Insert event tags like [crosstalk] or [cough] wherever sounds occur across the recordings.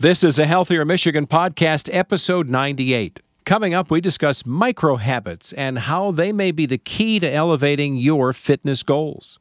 This is a Healthier Michigan podcast, episode 98. Coming up, we discuss micro habits and how they may be the key to elevating your fitness goals.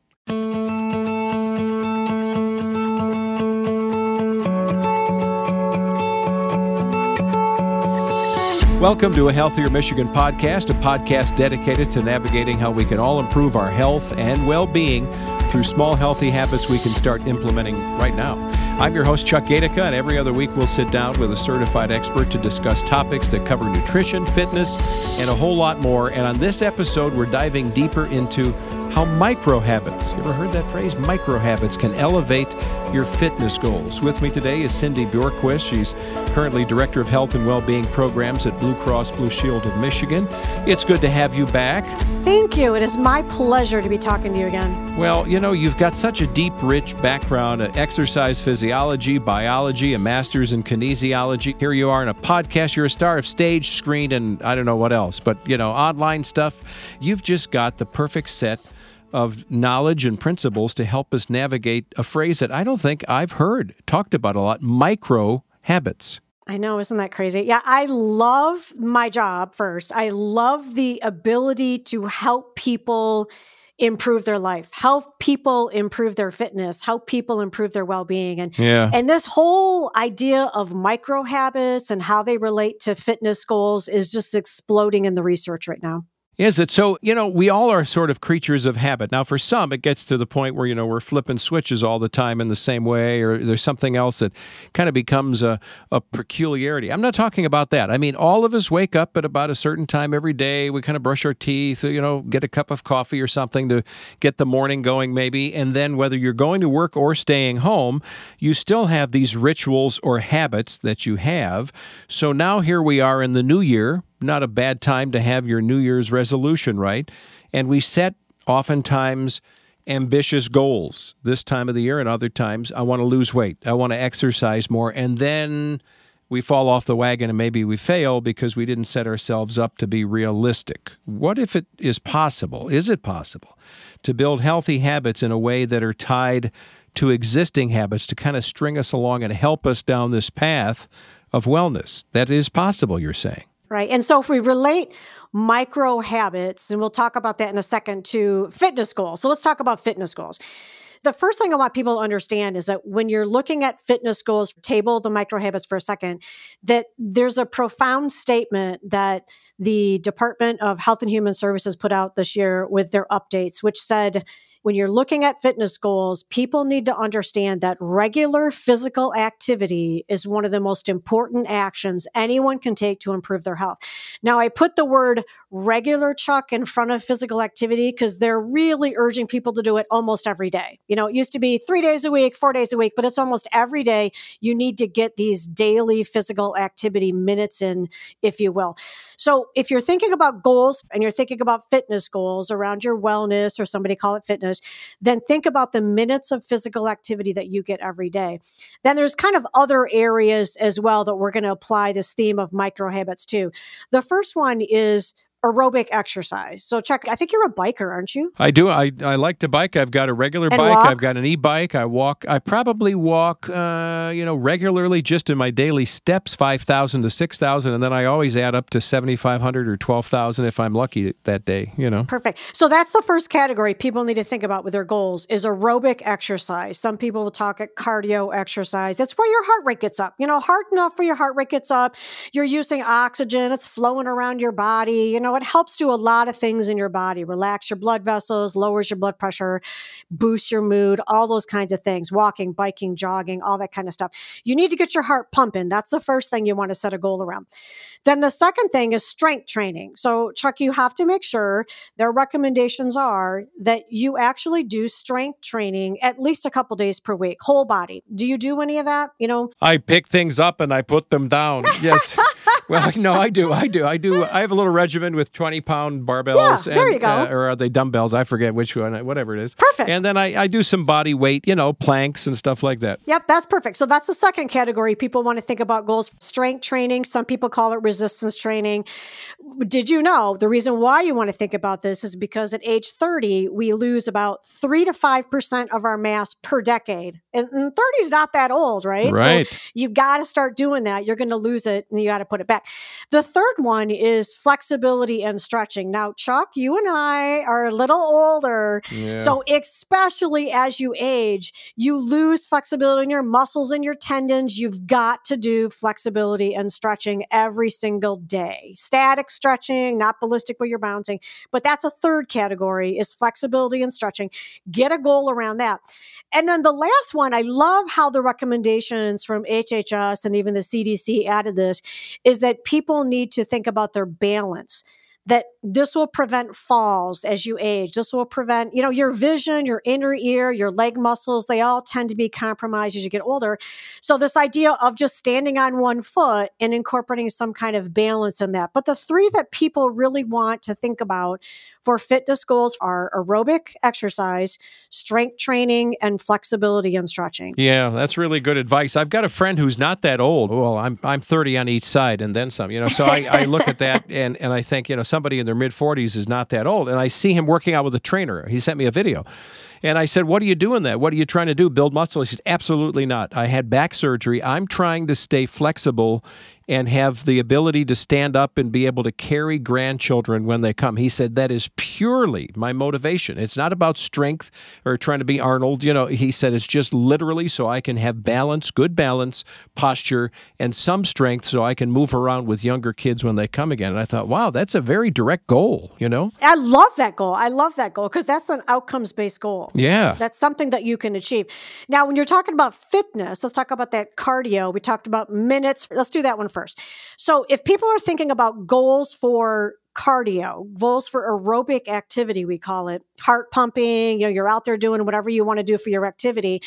Welcome to a Healthier Michigan podcast, a podcast dedicated to navigating how we can all improve our health and well being through small, healthy habits we can start implementing right now. I'm your host, Chuck Gaidica, and every other week we'll sit down with a certified expert to discuss topics that cover nutrition, fitness, and a whole lot more. And on this episode, we're diving deeper into how micro habits, you ever heard that phrase? Micro habits can elevate your fitness goals. With me today is Cindy Bjorkquist. She's currently Director of Health and Wellbeing Programs at Blue Cross Blue Shield of Michigan. It's good to have you back. Thank you. It is my pleasure to be talking to you again. Well, you know, you've got such a deep, rich background in exercise physiology, biology, a master's in kinesiology. Here you are in a podcast. You're a star of stage, screen, and I don't know what else, but, you know, online stuff. You've just got the perfect set of knowledge and principles to help us navigate a phrase that I don't think I've heard talked about a lot micro habits. I know, isn't that crazy? Yeah, I love my job first. I love the ability to help people improve their life, help people improve their fitness, help people improve their well-being. And yeah. and this whole idea of micro habits and how they relate to fitness goals is just exploding in the research right now. Is it? So, you know, we all are sort of creatures of habit. Now, for some, it gets to the point where, you know, we're flipping switches all the time in the same way, or there's something else that kind of becomes a, a peculiarity. I'm not talking about that. I mean, all of us wake up at about a certain time every day. We kind of brush our teeth, you know, get a cup of coffee or something to get the morning going, maybe. And then, whether you're going to work or staying home, you still have these rituals or habits that you have. So now here we are in the new year not a bad time to have your New Year's resolution, right? And we set oftentimes ambitious goals this time of the year and other times. I want to lose weight, I want to exercise more. And then we fall off the wagon and maybe we fail because we didn't set ourselves up to be realistic. What if it is possible? Is it possible to build healthy habits in a way that are tied to existing habits to kind of string us along and help us down this path of wellness? That is possible, you're saying right? And so if we relate micro habits, and we'll talk about that in a second, to fitness goals. So let's talk about fitness goals. The first thing I want people to understand is that when you're looking at fitness goals, table the micro habits for a second, that there's a profound statement that the Department of Health and Human Services put out this year with their updates, which said, when you're looking at fitness goals, people need to understand that regular physical activity is one of the most important actions anyone can take to improve their health. Now, I put the word regular Chuck in front of physical activity because they're really urging people to do it almost every day. You know, it used to be three days a week, four days a week, but it's almost every day you need to get these daily physical activity minutes in, if you will. So if you're thinking about goals and you're thinking about fitness goals around your wellness or somebody call it fitness, then think about the minutes of physical activity that you get every day. Then there's kind of other areas as well that we're going to apply this theme of micro habits to. The first one is aerobic exercise. So, Chuck, I think you're a biker, aren't you? I do. I, I like to bike. I've got a regular and bike. Walk? I've got an e-bike. I walk. I probably walk, uh, you know, regularly just in my daily steps, five thousand to six thousand, and then I always add up to seventy five hundred or twelve thousand if I'm lucky that day. You know. Perfect. So that's the first category people need to think about with their goals is aerobic exercise. Some people will talk at cardio exercise. It's where your heart rate gets up. You know, hard enough where your heart rate gets up. You're using oxygen. It's flowing around your body. You know know, it helps do a lot of things in your body, relax your blood vessels, lowers your blood pressure, boosts your mood, all those kinds of things, walking, biking, jogging, all that kind of stuff. You need to get your heart pumping. That's the first thing you want to set a goal around. Then the second thing is strength training. So, Chuck, you have to make sure their recommendations are that you actually do strength training at least a couple days per week, whole body. Do you do any of that? You know, I pick things up and I put them down. [laughs] Yes. Well, [laughs] no, I do. I do. I do. I have a little regimen with 20 pound barbells. Yeah, there you go. Uh, or are they dumbbells? I forget which one, whatever it is. Perfect. And then I, I do some body weight, you know, planks and stuff like that. Yep, that's perfect. So that's the second category people want to think about goals. Strength training. Some people call it resistance training. Did you know the reason why you want to think about this is because at age 30, we lose about three to 5% of our mass per decade. And, and 30 is not that old, right? Right. So you've got to start doing that. You're going to lose it and you got to put it back. The third one is flexibility and stretching. Now, Chuck, you and I are a little older. Yeah. So, especially as you age, you lose flexibility in your muscles and your tendons. You've got to do flexibility and stretching every single day. Static stretching, not ballistic where you're bouncing, but that's a third category is flexibility and stretching. Get a goal around that. And then the last one, I love how the recommendations from HHS and even the CDC added this is that people need to think about their balance that this will prevent falls as you age. This will prevent, you know, your vision, your inner ear, your leg muscles, they all tend to be compromised as you get older. So this idea of just standing on one foot and incorporating some kind of balance in that. But the three that people really want to think about for fitness goals are aerobic exercise, strength training, and flexibility and stretching. Yeah, that's really good advice. I've got a friend who's not that old. Well, I'm I'm 30 on each side and then some. You know, so I, I look at that [laughs] and and I think you know somebody in their mid 40s is not that old, and I see him working out with a trainer. He sent me a video. And I said, What are you doing that? What are you trying to do? Build muscle? He said, Absolutely not. I had back surgery. I'm trying to stay flexible and have the ability to stand up and be able to carry grandchildren when they come. He said, That is purely my motivation. It's not about strength or trying to be Arnold. You know, he said, It's just literally so I can have balance, good balance, posture, and some strength so I can move around with younger kids when they come again. And I thought, Wow, that's a very direct goal, you know? I love that goal. I love that goal because that's an outcomes based goal. Yeah. That's something that you can achieve. Now, when you're talking about fitness, let's talk about that cardio. We talked about minutes. Let's do that one first. So, if people are thinking about goals for cardio, goals for aerobic activity, we call it heart pumping, you know, you're out there doing whatever you want to do for your activity.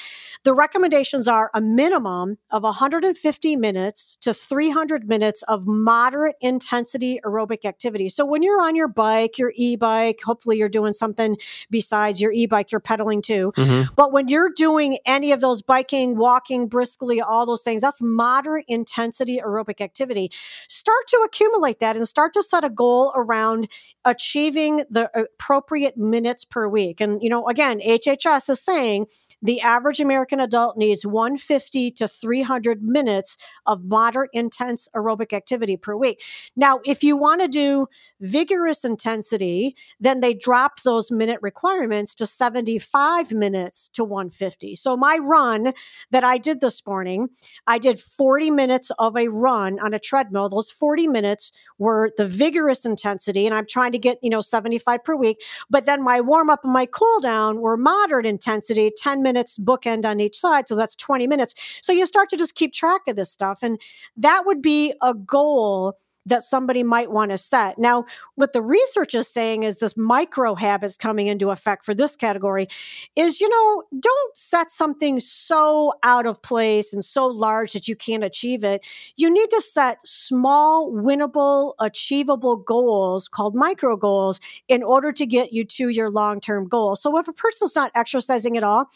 The recommendations are a minimum of 150 minutes to 300 minutes of moderate intensity aerobic activity. So when you're on your bike, your e-bike, hopefully you're doing something besides your e-bike, you're pedaling too. Mm-hmm. But when you're doing any of those biking, walking briskly, all those things, that's moderate intensity aerobic activity. Start to accumulate that and start to set a goal around achieving the appropriate minutes per week. And, you know, again, HHS is saying the average American adult needs 150 to 300 minutes of moderate intense aerobic activity per week. Now, if you want to do vigorous intensity, then they dropped those minute requirements to 75 minutes to 150. So my run that I did this morning, I did 40 minutes of a run on a treadmill. Those 40 minutes were the vigorous intensity, and I'm trying to get, you know, 75 per week. But then my warm up and my cool down were moderate intensity, 10 minutes bookend on each side. So that's 20 minutes. So you start to just keep track of this stuff. And that would be a goal that somebody might want to set. Now, what the research is saying is this micro habits coming into effect for this category is, you know, don't set something so out of place and so large that you can't achieve it. You need to set small, winnable, achievable goals called micro goals in order to get you to your long term goal. So if a person's not exercising at all,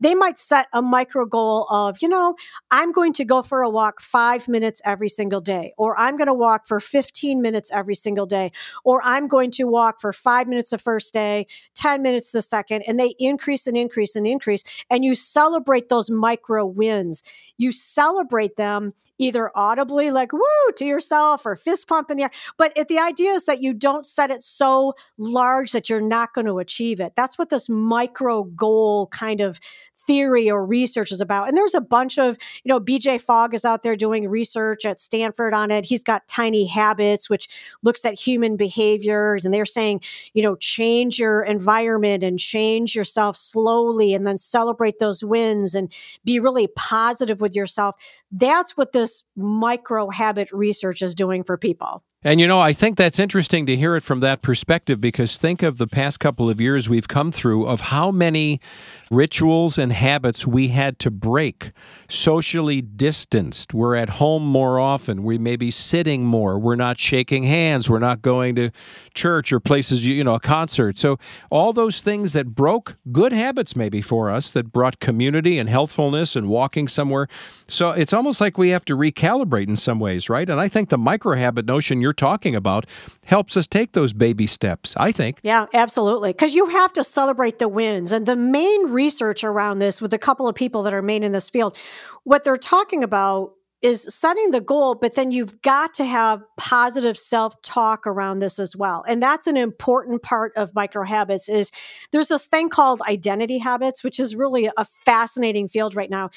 they might set a micro goal of, you know, I'm going to go for a walk five minutes every single day, or I'm going to walk for 15 minutes every single day, or I'm going to walk for five minutes the first day, 10 minutes the second, and they increase and increase and increase. And you celebrate those micro wins. You celebrate them either audibly, like woo to yourself, or fist pump in the air. But it, the idea is that you don't set it so large that you're not going to achieve it. That's what this micro goal kind of theory or research is about. And there's a bunch of, you know, BJ Fogg is out there doing research at Stanford on it. He's got Tiny Habits, which looks at human behavior. And they're saying, you know, change your environment and change yourself slowly and then celebrate those wins and be really positive with yourself. That's what this micro habit research is doing for people. And you know, I think that's interesting to hear it from that perspective because think of the past couple of years we've come through of how many rituals and habits we had to break. Socially distanced. We're at home more often. We may be sitting more. We're not shaking hands. We're not going to church or places, you know, a concert. So, all those things that broke good habits maybe for us that brought community and healthfulness and walking somewhere. So, it's almost like we have to recalibrate in some ways, right? And I think the micro habit notion you're talking about helps us take those baby steps, I think. Yeah, absolutely. Because you have to celebrate the wins. And the main research around this with a couple of people that are main in this field, what they're talking about is setting the goal, but then you've got to have positive self-talk around this as well. And that's an important part of micro habits is there's this thing called identity habits, which is really a fascinating field right now.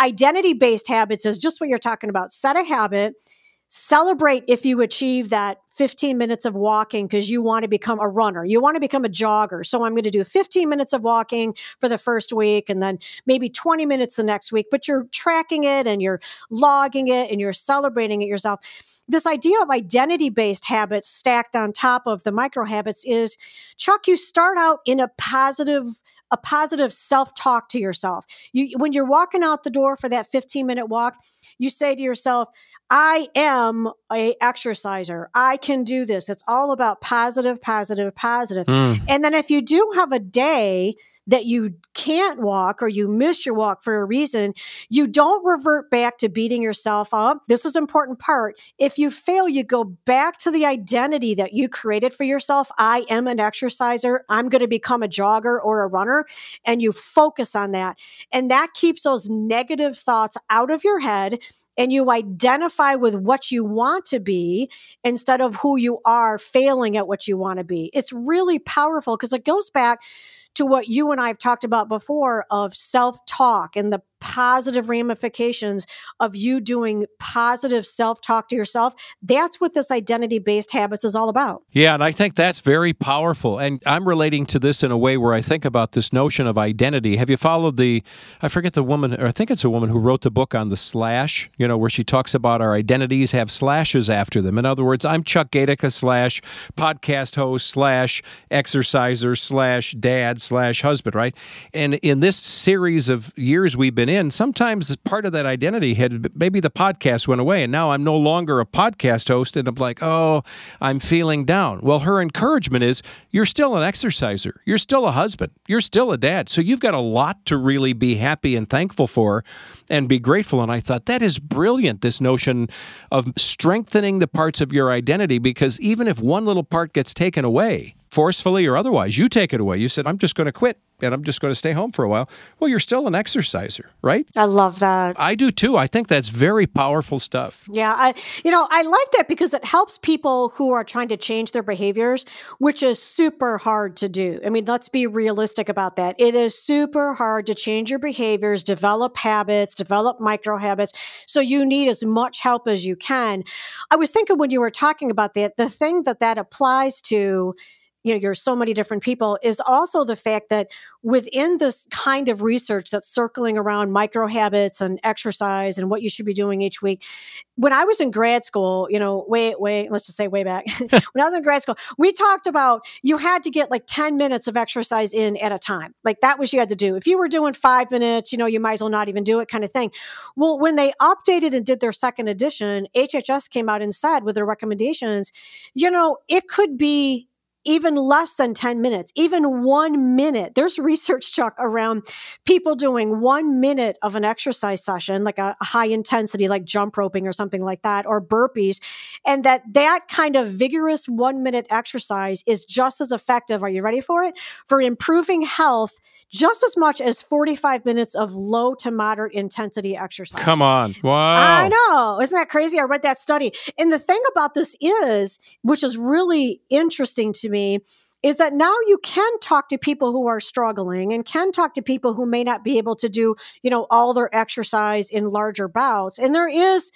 Identity based habits is just what you're talking about. Set a habit celebrate if you achieve that 15 minutes of walking because you want to become a runner. You want to become a jogger. So I'm going to do 15 minutes of walking for the first week and then maybe 20 minutes the next week, but you're tracking it and you're logging it and you're celebrating it yourself. This idea of identity based habits stacked on top of the micro habits is Chuck, you start out in a positive a positive self talk to yourself. You, when you're walking out the door for that 15 minute walk, you say to yourself, I am a exerciser. I can do this. It's all about positive, positive, positive. Mm. And then if you do have a day that you can't walk or you miss your walk for a reason, you don't revert back to beating yourself up. This is important part. If you fail, you go back to the identity that you created for yourself. I am an exerciser. I'm going to become a jogger or a runner. And you focus on that. And that keeps those negative thoughts out of your head and you identify with what you want to be instead of who you are failing at what you want to be. It's really powerful because it goes back to what you and I have talked about before of self talk and the positive ramifications of you doing positive self talk to yourself. That's what this identity based habits is all about. Yeah, and I think that's very powerful. And I'm relating to this in a way where I think about this notion of identity. Have you followed the, I forget the woman, or I think it's a woman who wrote the book on the slash, you know, where she talks about our identities have slashes after them. In other words, I'm Chuck Gaidica slash podcast host slash exerciser slash dad slash husband, right? And in this series of years we've been in, sometimes part of that identity had maybe the podcast went away and now I'm no longer a podcast host and I'm like, oh, I'm feeling down. Well, her encouragement is you're still an exerciser. You're still a husband. You're still a dad. So you've got a lot to really be happy and thankful for and be grateful. And I thought that is brilliant, this notion of strengthening the parts of your identity, because even if one little part gets taken away, forcefully or otherwise, you take it away. You said, I'm just going to quit and I'm just going to stay home for a while. Well, you're still an exerciser, right? I love that. I do too. I think that's very powerful stuff. Yeah, I you know, I like that because it helps people who are trying to change their behaviors, which is super hard to do. I mean, let's be realistic about that. It is super hard to change your behaviors, develop habits, develop micro habits. So you need as much help as you can. I was thinking when you were talking about that, the thing that that applies to you know, you're so many different people is also the fact that within this kind of research that's circling around micro habits and exercise and what you should be doing each week. When I was in grad school, you know, wait, wait, let's just say way back. [laughs] [laughs] when I was in grad school, we talked about you had to get like 10 minutes of exercise in at a time. Like that was you had to do. If you were doing five minutes, you know, you might as well not even do it kind of thing. Well, when they updated and did their second edition, HHS came out and said with their recommendations, you know, it could be even less than 10 minutes, even one minute. There's research, Chuck, around people doing one minute of an exercise session, like a, high intensity, like jump roping or something like that, or burpees. And that that kind of vigorous one minute exercise is just as effective. Are you ready for it? For improving health just as much as 45 minutes of low to moderate intensity exercise. Come on. Wow. I know. Isn't that crazy? I read that study. And the thing about this is, which is really interesting to me, is that now you can talk to people who are struggling and can talk to people who may not be able to do, you know, all their exercise in larger bouts. And there is,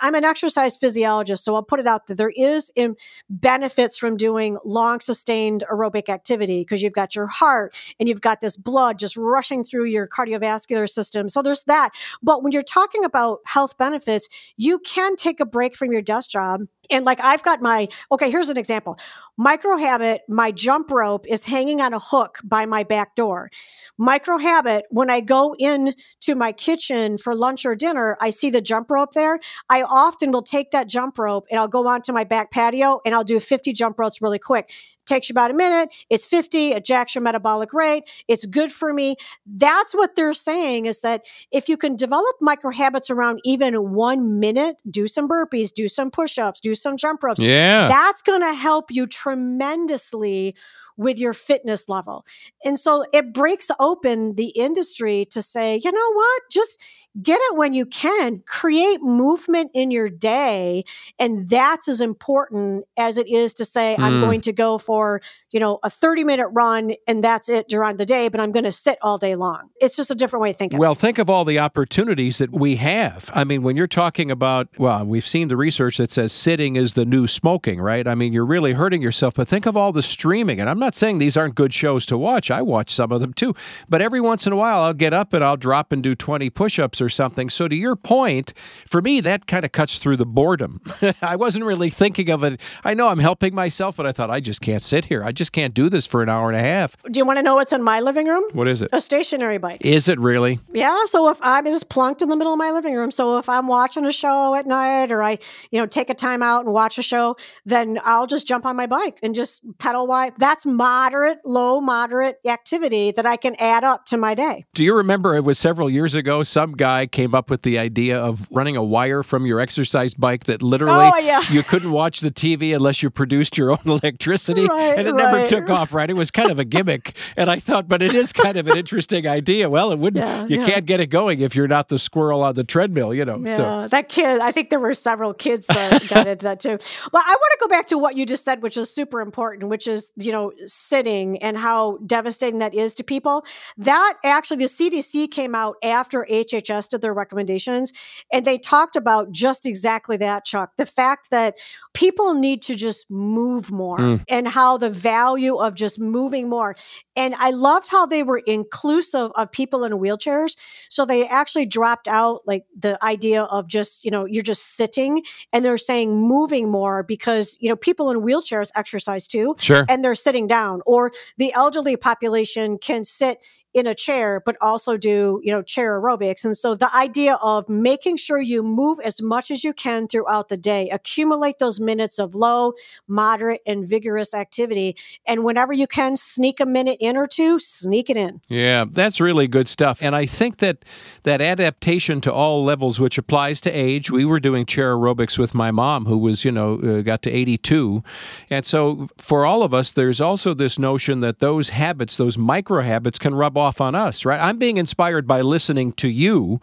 I'm an exercise physiologist, so I'll put it out that there is um, benefits from doing long sustained aerobic activity because you've got your heart and you've got this blood just rushing through your cardiovascular system. So there's that. But when you're talking about health benefits, you can take a break from your desk job And like I've got my, okay, here's an example. Micro habit, my jump rope is hanging on a hook by my back door. Micro habit, when I go in to my kitchen for lunch or dinner, I see the jump rope there. I often will take that jump rope and I'll go onto my back patio and I'll do 50 jump ropes really quick takes you about a minute. It's 50. It jacks your metabolic rate. It's good for me. That's what they're saying is that if you can develop micro habits around even one minute, do some burpees, do some push ups, do some jump ropes. Yeah. That's going to help you tremendously with your fitness level. And so it breaks open the industry to say, you know what? Just get it when you can. Create movement in your day. And that's as important as it is to say, mm. I'm going to go for, you know, a 30 minute run and that's it during the day, but I'm going to sit all day long. It's just a different way of thinking. Well, think of all the opportunities that we have. I mean, when you're talking about, well, we've seen the research that says sitting is the new smoking, right? I mean, you're really hurting yourself, but think of all the streaming. And I'm not saying these aren't good shows to watch. I watch some of them too. But every once in a while, I'll get up and I'll drop and do 20 push ups or something. So, to your point, for me, that kind of cuts through the boredom. [laughs] I wasn't really thinking of it. I know I'm helping myself, but I thought I just can't sit here. I just can't do this for an hour and a half. Do you want to know what's in my living room? What is it? A stationary bike. Is it really? Yeah. So, if I'm just plunked in the middle of my living room, so if I'm watching a show at night or I, you know, take a time out and watch a show, then I'll just jump on my bike and just pedal wide. That's moderate low, moderate activity that I can add up to my day. Do you remember it was several years ago? Some guy came up with the idea of running a wire from your exercise bike that literally oh, yeah. you couldn't watch the TV unless you produced your own [laughs] electricity. Right, and it right. never took off, right? It was kind of a gimmick. and I thought, but it is kind of an interesting idea. Well, it wouldn't, yeah, you yeah. can't get it going if you're not the squirrel on the treadmill, you know. Yeah, so. that kid, I think there were several kids that got [laughs] into that too. Well, I want to go back to what you just said, which is super important, which is, you know, sitting and how devastating that is to people. That actually, the CDC came out after HHS did their recommendations and they talked about just exactly that, Chuck. The fact that people need to just move more mm. and how the value of just moving more. And I loved how they were inclusive of people in wheelchairs. So they actually dropped out like the idea of just, you know, you're just sitting and they're saying moving more because, you know, people in wheelchairs exercise too. Sure. And they're sitting down or the elderly population can sit in a chair, but also do, you know, chair aerobics. And so the idea of making sure you move as much as you can throughout the day, accumulate those minutes of low, moderate, and vigorous activity. And whenever you can sneak a minute in or two, sneak it in. Yeah, that's really good stuff. And I think that that adaptation to all levels, which applies to age, we were doing chair aerobics with my mom, who was, you know, uh, got to 82. And so for all of us, there's also this notion that those habits, those micro habits, can rub off off on us, right? I'm being inspired by listening to you.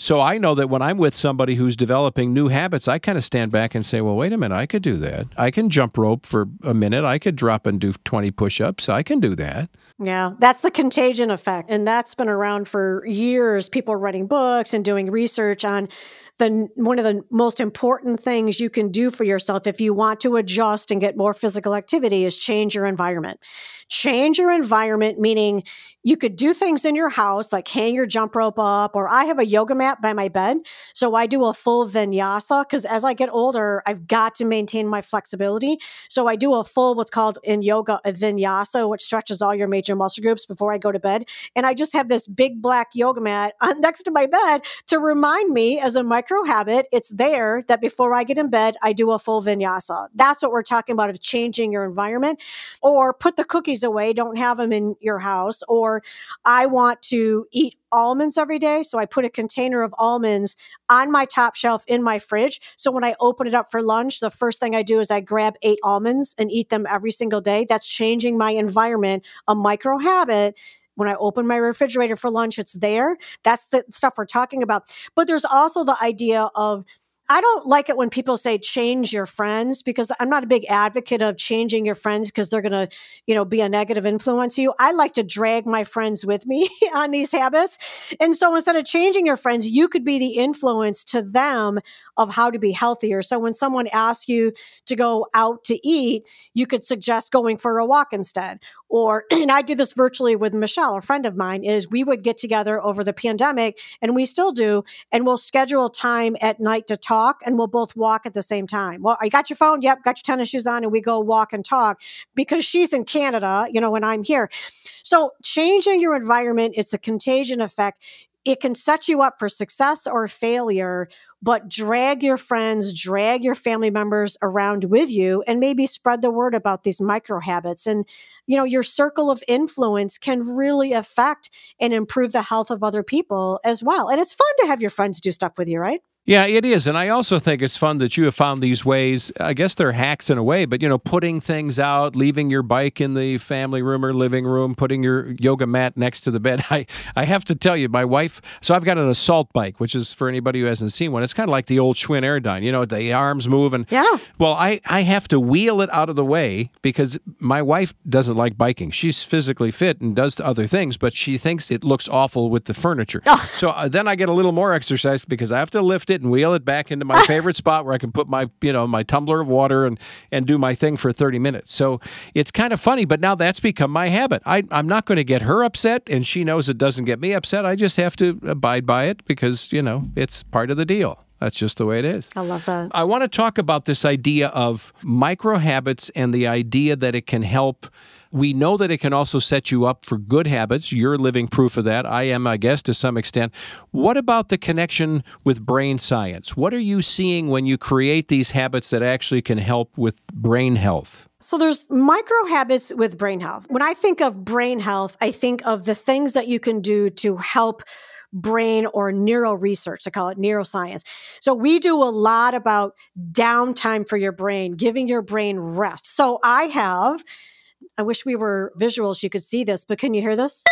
So I know that when I'm with somebody who's developing new habits, I kind of stand back and say, well, wait a minute, I could do that. I can jump rope for a minute. I could drop and do 20 push ups. I can do that. Yeah, that's the contagion effect. And that's been around for years. People are writing books and doing research on the one of the most important things you can do for yourself if you want to adjust and get more physical activity is change your environment. Change your environment meaning you could do things in your house like hang your jump rope up or I have a yoga mat by my bed. So I do a full vinyasa because as I get older, I've got to maintain my flexibility. So I do a full what's called in yoga a vinyasa, which stretches all your major muscle groups before I go to bed. And I just have this big black yoga mat [laughs] next to my bed to remind me as a micro habit, it's there that before I get in bed, I do a full vinyasa. That's what we're talking about of changing your environment or put the cookies away. Don't have them in your house. Or I want to eat almonds every day. So I put a container of almonds on my top shelf in my fridge. So when I open it up for lunch, the first thing I do is I grab eight almonds and eat them every single day. That's changing my environment, a micro habit when I open my refrigerator for lunch, it's there. That's the stuff we're talking about. But there's also the idea of I don't like it when people say change your friends because I'm not a big advocate of changing your friends because they're going to, you know, be a negative influence to you. I like to drag my friends with me [laughs] on these habits. And so instead of changing your friends, you could be the influence to them of how to be healthier. So when someone asks you to go out to eat, you could suggest going for a walk instead. Or, [clears throat] and I did this virtually with Michelle, a friend of mine, is we would get together over the pandemic and we still do, and we'll schedule time at night to talk and we'll both walk at the same time. Well, you got your phone? Yep. Got your tennis shoes on and we go walk and talk because she's in Canada, you know, when I'm here. So changing your environment, it's a contagion effect. It can set you up for success or failure, but drag your friends, drag your family members around with you and maybe spread the word about these micro habits. And, you know, your circle of influence can really affect and improve the health of other people as well. And it's fun to have your friends do stuff with you, right? Yeah, it is. And I also think it's fun that you have found these ways. I guess they're hacks in a way, but you know, putting things out, leaving your bike in the family room or living room, putting your yoga mat next to the bed. [laughs] I, I have to tell you, my wife, so I've got an assault bike, which is for anybody who hasn't seen one, it's kind of like the old Schwinn Airdyne. You know, the arms move and yeah. Well, I, I have to wheel it out of the way because my wife doesn't like biking. She's physically fit and does other things, but she thinks it looks awful with the furniture. Oh. So uh, then I get a little more exercise because I have to lift it and wheel it back into my [laughs] favorite spot where I can put my, you know, my tumbler of water and and do my thing for 30 minutes. So it's kind of funny, but now that's become my habit. I, I'm not going to get her upset, and she knows it doesn't get me upset. I just have to abide by it because, you know, it's part of the deal. That's just the way it is. I love that. I want to talk about this idea of micro habits and the idea that it can help we know that it can also set you up for good habits. You're living proof of that. I am, I guess, to some extent. What about the connection with brain science? What are you seeing when you create these habits that actually can help with brain health? So there's micro habits with brain health. When I think of brain health, I think of the things that you can do to help brain or neuro research. I call it neuroscience. So we do a lot about downtime for your brain, giving your brain rest. So I have I wish we were visuals. You could see this, but can you hear this?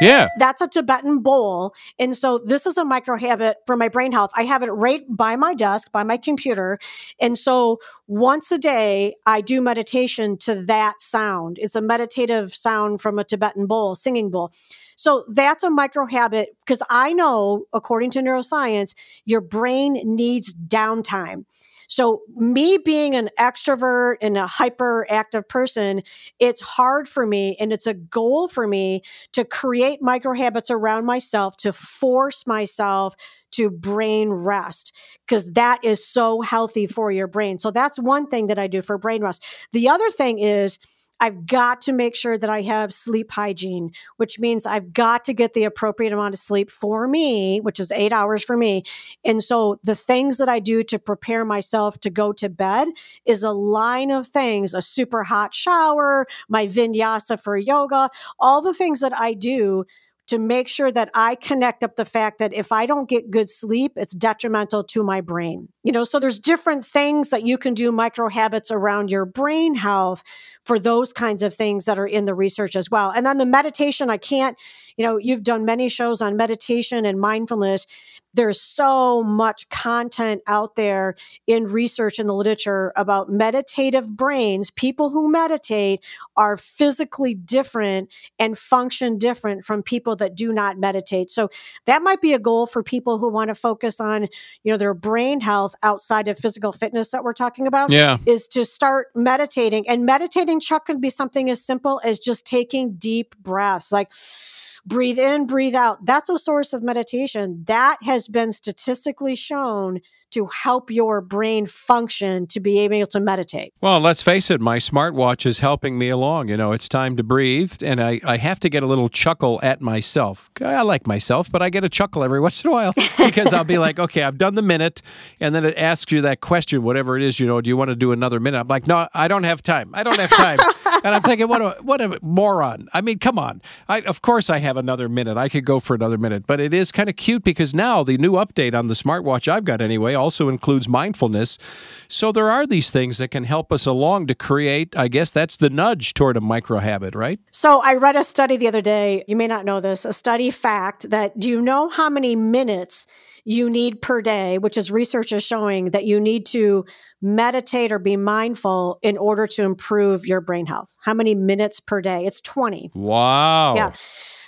Yeah. That's a Tibetan bowl. And so this is a micro habit for my brain health. I have it right by my desk, by my computer. And so once a day, I do meditation to that sound. It's a meditative sound from a Tibetan bowl, singing bowl. So that's a micro habit because I know, according to neuroscience, your brain needs downtime. So me being an extrovert and a hyperactive person, it's hard for me and it's a goal for me to create micro habits around myself to force myself to brain rest because that is so healthy for your brain. So that's one thing that I do for brain rest. The other thing is I've got to make sure that I have sleep hygiene, which means I've got to get the appropriate amount of sleep for me, which is eight hours for me. And so the things that I do to prepare myself to go to bed is a line of things, a super hot shower, my vinyasa for yoga, all the things that I do to make sure that I connect up the fact that if I don't get good sleep, it's detrimental to my brain. You know, so there's different things that you can do micro habits around your brain health for those kinds of things that are in the research as well. And then the meditation, I can't, you know, you've done many shows on meditation and mindfulness. There's so much content out there in research in the literature about meditative brains. People who meditate are physically different and function different from people that do not meditate. So that might be a goal for people who want to focus on, you know, their brain health outside of physical fitness that we're talking about. Yeah. Is to start meditating and meditating Chuck can be something as simple as just taking deep breaths, like breathe in, breathe out. That's a source of meditation. That has been statistically shown to help your brain function to be able to meditate. Well, let's face it, my smartwatch is helping me along. You know, it's time to breathe, and I, I have to get a little chuckle at myself. I like myself, but I get a chuckle every [laughs] once in a while because I'll be like, [laughs] okay, I've done the minute, and then it asks you that question, whatever it is, you know, do you want to do another minute? I'm like, no, I don't have time. I don't have time. [laughs] and I'm thinking, what a what a moron. I mean, come on. I of course I have another minute. I could go for another minute, but it is kind of cute because now the new update on the smartwatch I've got anyway also includes mindfulness. So there are these things that can help us along to create, I guess that's the nudge toward a micro habit, right? So I read a study the other day. You may not know this, a study fact that do you know how many minutes you need per day, which is research is showing that you need to meditate or be mindful in order to improve your brain health. How many minutes per day? It's 20. Wow. Yeah.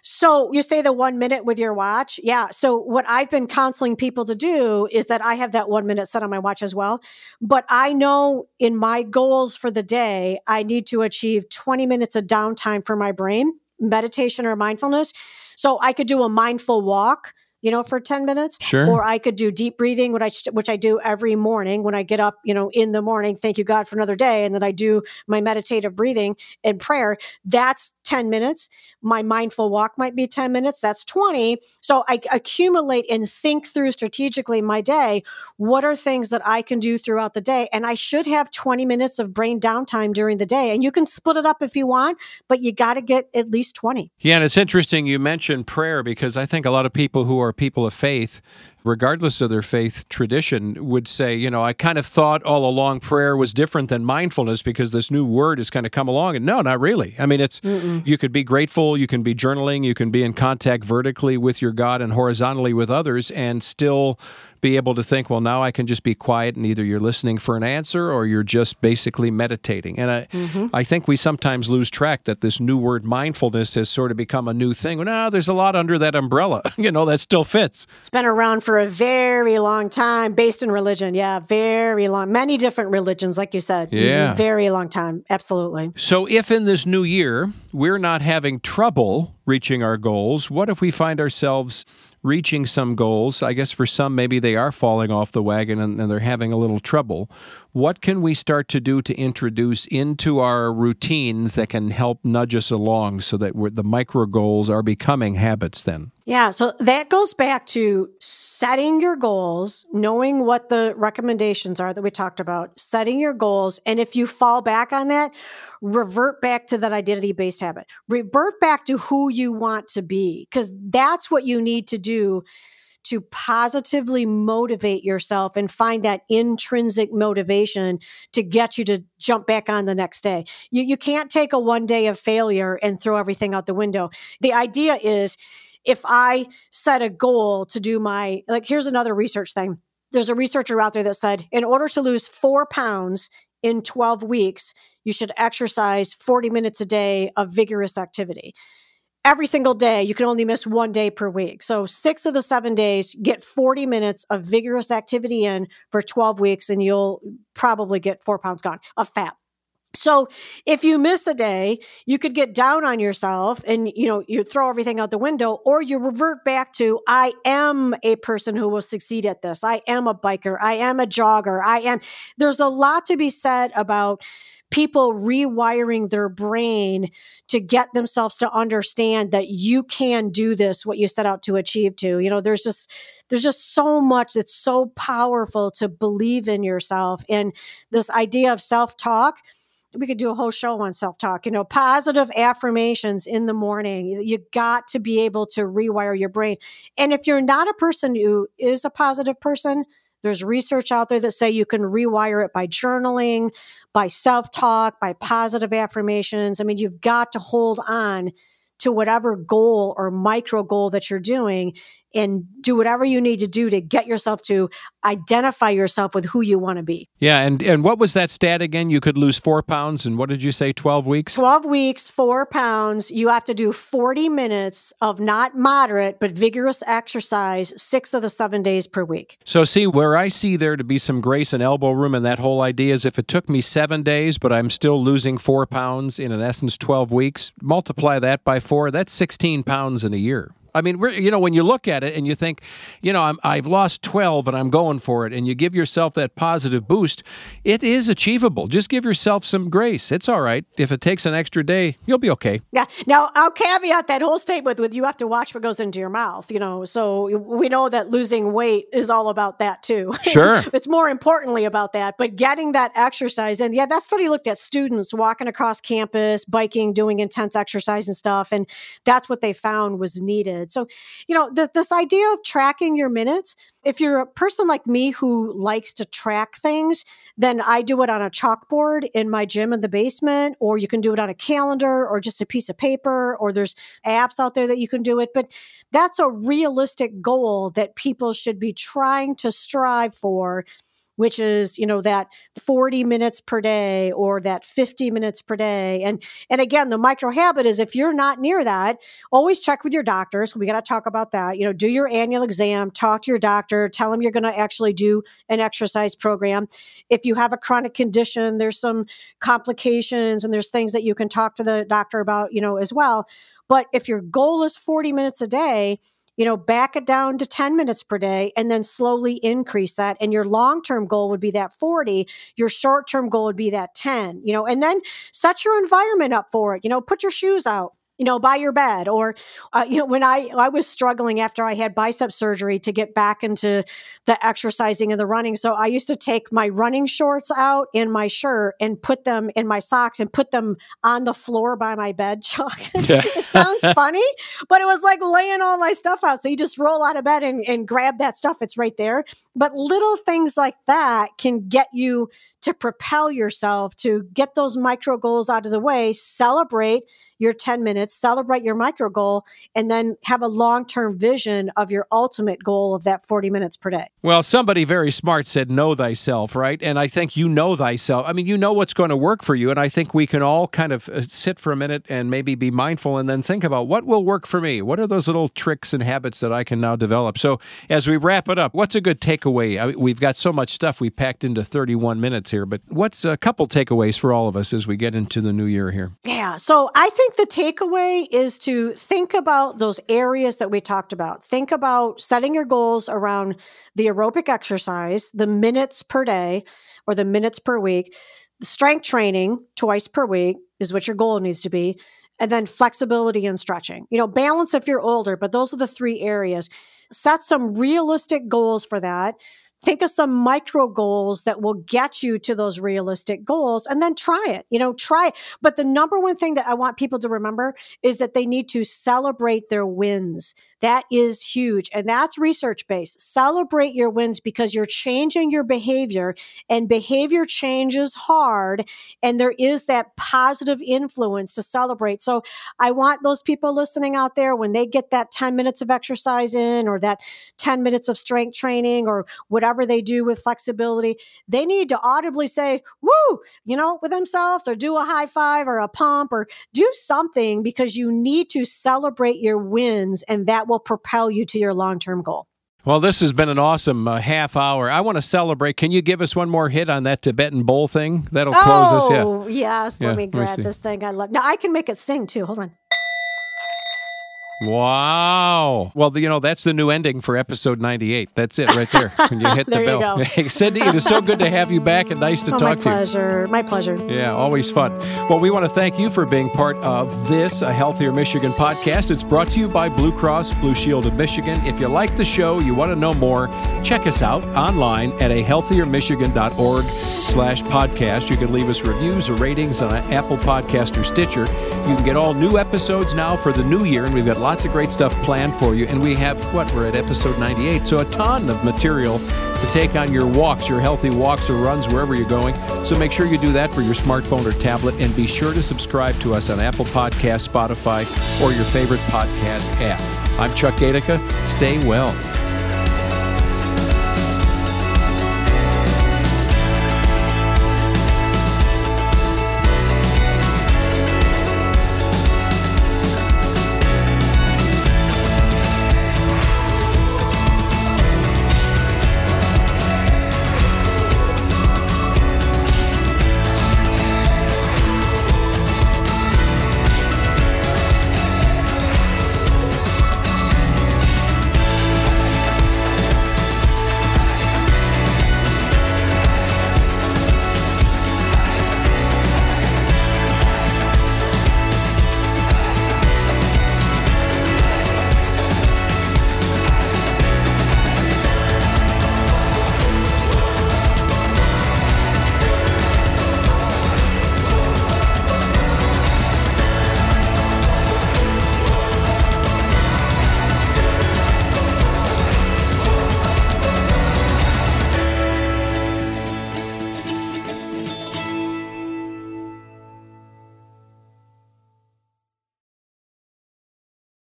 So you say the one minute with your watch. Yeah. So what I've been counseling people to do is that I have that one minute set on my watch as well. But I know in my goals for the day, I need to achieve 20 minutes of downtime for my brain, meditation or mindfulness. So I could do a mindful walk you know, for 10 minutes. Sure. Or I could do deep breathing, which I, which I do every morning when I get up, you know, in the morning. Thank you, God, for another day. And then I do my meditative breathing and prayer. That's 10 minutes. My mindful walk might be 10 minutes. That's 20. So I accumulate and think through strategically my day. What are things that I can do throughout the day? And I should have 20 minutes of brain downtime during the day. And you can split it up if you want, but you got to get at least 20. Yeah. And it's interesting you mentioned prayer because I think a lot of people who are people of faith regardless of their faith tradition, would say, you know, I kind of thought all along prayer was different than mindfulness because this new word has kind of come along. And no, not really. I mean, it's Mm-mm. you could be grateful, you can be journaling, you can be in contact vertically with your God and horizontally with others, and still be able to think, well, now I can just be quiet and either you're listening for an answer or you're just basically meditating. And I, mm-hmm. I think we sometimes lose track that this new word mindfulness has sort of become a new thing. Well, no, there's a lot under that umbrella, [laughs] you know, that still fits. It's been around for a very long time, based in religion. Yeah, very long. Many different religions, like you said. Mm-hmm. Yeah. Very long time. Absolutely. So if in this new year we're not having trouble reaching our goals, what if we find ourselves reaching some goals. I guess for some, maybe they are falling off the wagon and, and, they're having a little trouble. What can we start to do to introduce into our routines that can help nudge us along so that the micro goals are becoming habits then? Yeah, so that goes back to setting your goals, knowing what the recommendations are that we talked about, setting your goals. And if you fall back on that, revert back to that identity based habit, revert back to who you want to be, because that's what you need to do to positively motivate yourself and find that intrinsic motivation to get you to jump back on the next day. You, you can't take a one day of failure and throw everything out the window. The idea is, if I set a goal to do my, like, here's another research thing. There's a researcher out there that said, in order to lose four pounds in 12 weeks, you should exercise 40 minutes a day of vigorous activity. Every single day, you can only miss one day per week. So, six of the seven days, get 40 minutes of vigorous activity in for 12 weeks, and you'll probably get four pounds gone of fat. So if you miss a day, you could get down on yourself and you know, you throw everything out the window or you revert back to I am a person who will succeed at this. I am a biker. I am a jogger. I am there's a lot to be said about people rewiring their brain to get themselves to understand that you can do this what you set out to achieve to you know there's just there's just so much that's so powerful to believe in yourself and this idea of self-talk we could do a whole show on self talk, you know, positive affirmations in the morning. You got to be able to rewire your brain. And if you're not a person who is a positive person, there's research out there that say you can rewire it by journaling, by self talk, by positive affirmations. I mean, you've got to hold on to whatever goal or micro goal that you're doing and do whatever you need to do to get yourself to identify yourself with who you want to be. Yeah, and and what was that stat again? You could lose four pounds, and what did you say? Twelve weeks. Twelve weeks, four pounds. You have to do forty minutes of not moderate but vigorous exercise, six of the seven days per week. So, see where I see there to be some grace and elbow room in that whole idea is if it took me seven days, but I'm still losing four pounds in, an essence, twelve weeks. Multiply that by four. That's sixteen pounds in a year. I mean, you know, when you look at it and you think, you know, i have lost 12 and I'm going for it, and you give yourself that positive boost, it is achievable. Just give yourself some grace. It's all right. If it takes an extra day, you'll be okay. Yeah. Now, I'll caveat that whole statement with you have to watch what goes into your mouth, you know, so we know that losing weight is all about that too. [laughs] Sure. it's more importantly about that, but getting that exercise. And yeah, that study looked at students walking across campus, biking, doing intense exercise and stuff. And that's what they found was needed. So, you know, th- this idea of tracking your minutes, if you're a person like me who likes to track things, then I do it on a chalkboard in my gym in the basement, or you can do it on a calendar or just a piece of paper, or there's apps out there that you can do it. But that's a realistic goal that people should be trying to strive for which is, you know, that 40 minutes per day or that 50 minutes per day. And, and again, the micro habit is if you're not near that, always check with your doctors. We got to talk about that. You know, do your annual exam, talk to your doctor, tell them you're going to actually do an exercise program. If you have a chronic condition, there's some complications and there's things that you can talk to the doctor about, you know, as well. But if your goal is 40 minutes a day, you know, back it down to 10 minutes per day and then slowly increase that. And your long term goal would be that 40. Your short term goal would be that 10, you know, and then set your environment up for it. You know, put your shoes out you know, by your bed. Or, uh, you know, when I, I was struggling after I had bicep surgery to get back into the exercising and the running. So I used to take my running shorts out in my shirt and put them in my socks and put them on the floor by my bed, [laughs] Chuck. it sounds [laughs] funny, but it was like laying all my stuff out. So you just roll out of bed and, and grab that stuff. It's right there. But little things like that can get you to propel yourself to get those micro goals out of the way, celebrate your 10 minutes, celebrate your micro goal, and then have a long term vision of your ultimate goal of that 40 minutes per day. Well, somebody very smart said, Know thyself, right? And I think you know thyself. I mean, you know what's going to work for you. And I think we can all kind of uh, sit for a minute and maybe be mindful and then think about what will work for me? What are those little tricks and habits that I can now develop? So, as we wrap it up, what's a good takeaway? I mean, we've got so much stuff we packed into 31 minutes here, but what's a couple takeaways for all of us as we get into the new year here? Yeah. So, I think think the takeaway is to think about those areas that we talked about. Think about setting your goals around the aerobic exercise, the minutes per day or the minutes per week. Strength training twice per week is what your goal needs to be. And then flexibility and stretching. You know, balance if you're older, but those are the three areas. Set some realistic goals for that think of some micro goals that will get you to those realistic goals and then try it you know try it but the number one thing that i want people to remember is that they need to celebrate their wins that is huge and that's research based. Celebrate your wins because you're changing your behavior and behavior changes hard and there is that positive influence to celebrate. So i want those people listening out there when they get that 10 minutes of exercise in or that 10 minutes of strength training or whatever they do with flexibility, they need to audibly say, woo, you know, with themselves or do a high five or a pump or do something because you need to celebrate your wins and that will propel you to your long term goal. Well, this has been an awesome uh, half hour. I want to celebrate. Can you give us one more hit on that Tibetan bowl thing? That'll close oh, us. Yeah. Oh, yes. Yeah, let me grab let me this thing. I love. Now I can make it sing too. Hold on. Wow. Well, you know, that's the new ending for episode 98. That's it right there. When [laughs] you hit the bell. [laughs] Cindy, it is so good to have you back and nice to oh, talk to you. My pleasure. My pleasure. Yeah, always fun. Well, we want to thank you for being part of this, a Healthier Michigan podcast. It's brought to you by Blue Cross Blue Shield of Michigan. If you like the show, you want to know more, check us out online at a healthiermichigan.org slash podcast. You can leave us reviews or ratings on Apple Podcast or Stitcher. You can get all new episodes now for the new year, and we've got lots of great stuff planned for you. And we have, what, we're at episode 98, so a ton of material to take on your walks, your healthy walks or runs, wherever you're going. So make sure you do that for your smartphone or tablet, and be sure to subscribe to us on Apple Podcast, Spotify, or your favorite podcast app. I'm Chuck Gaidica. Stay well.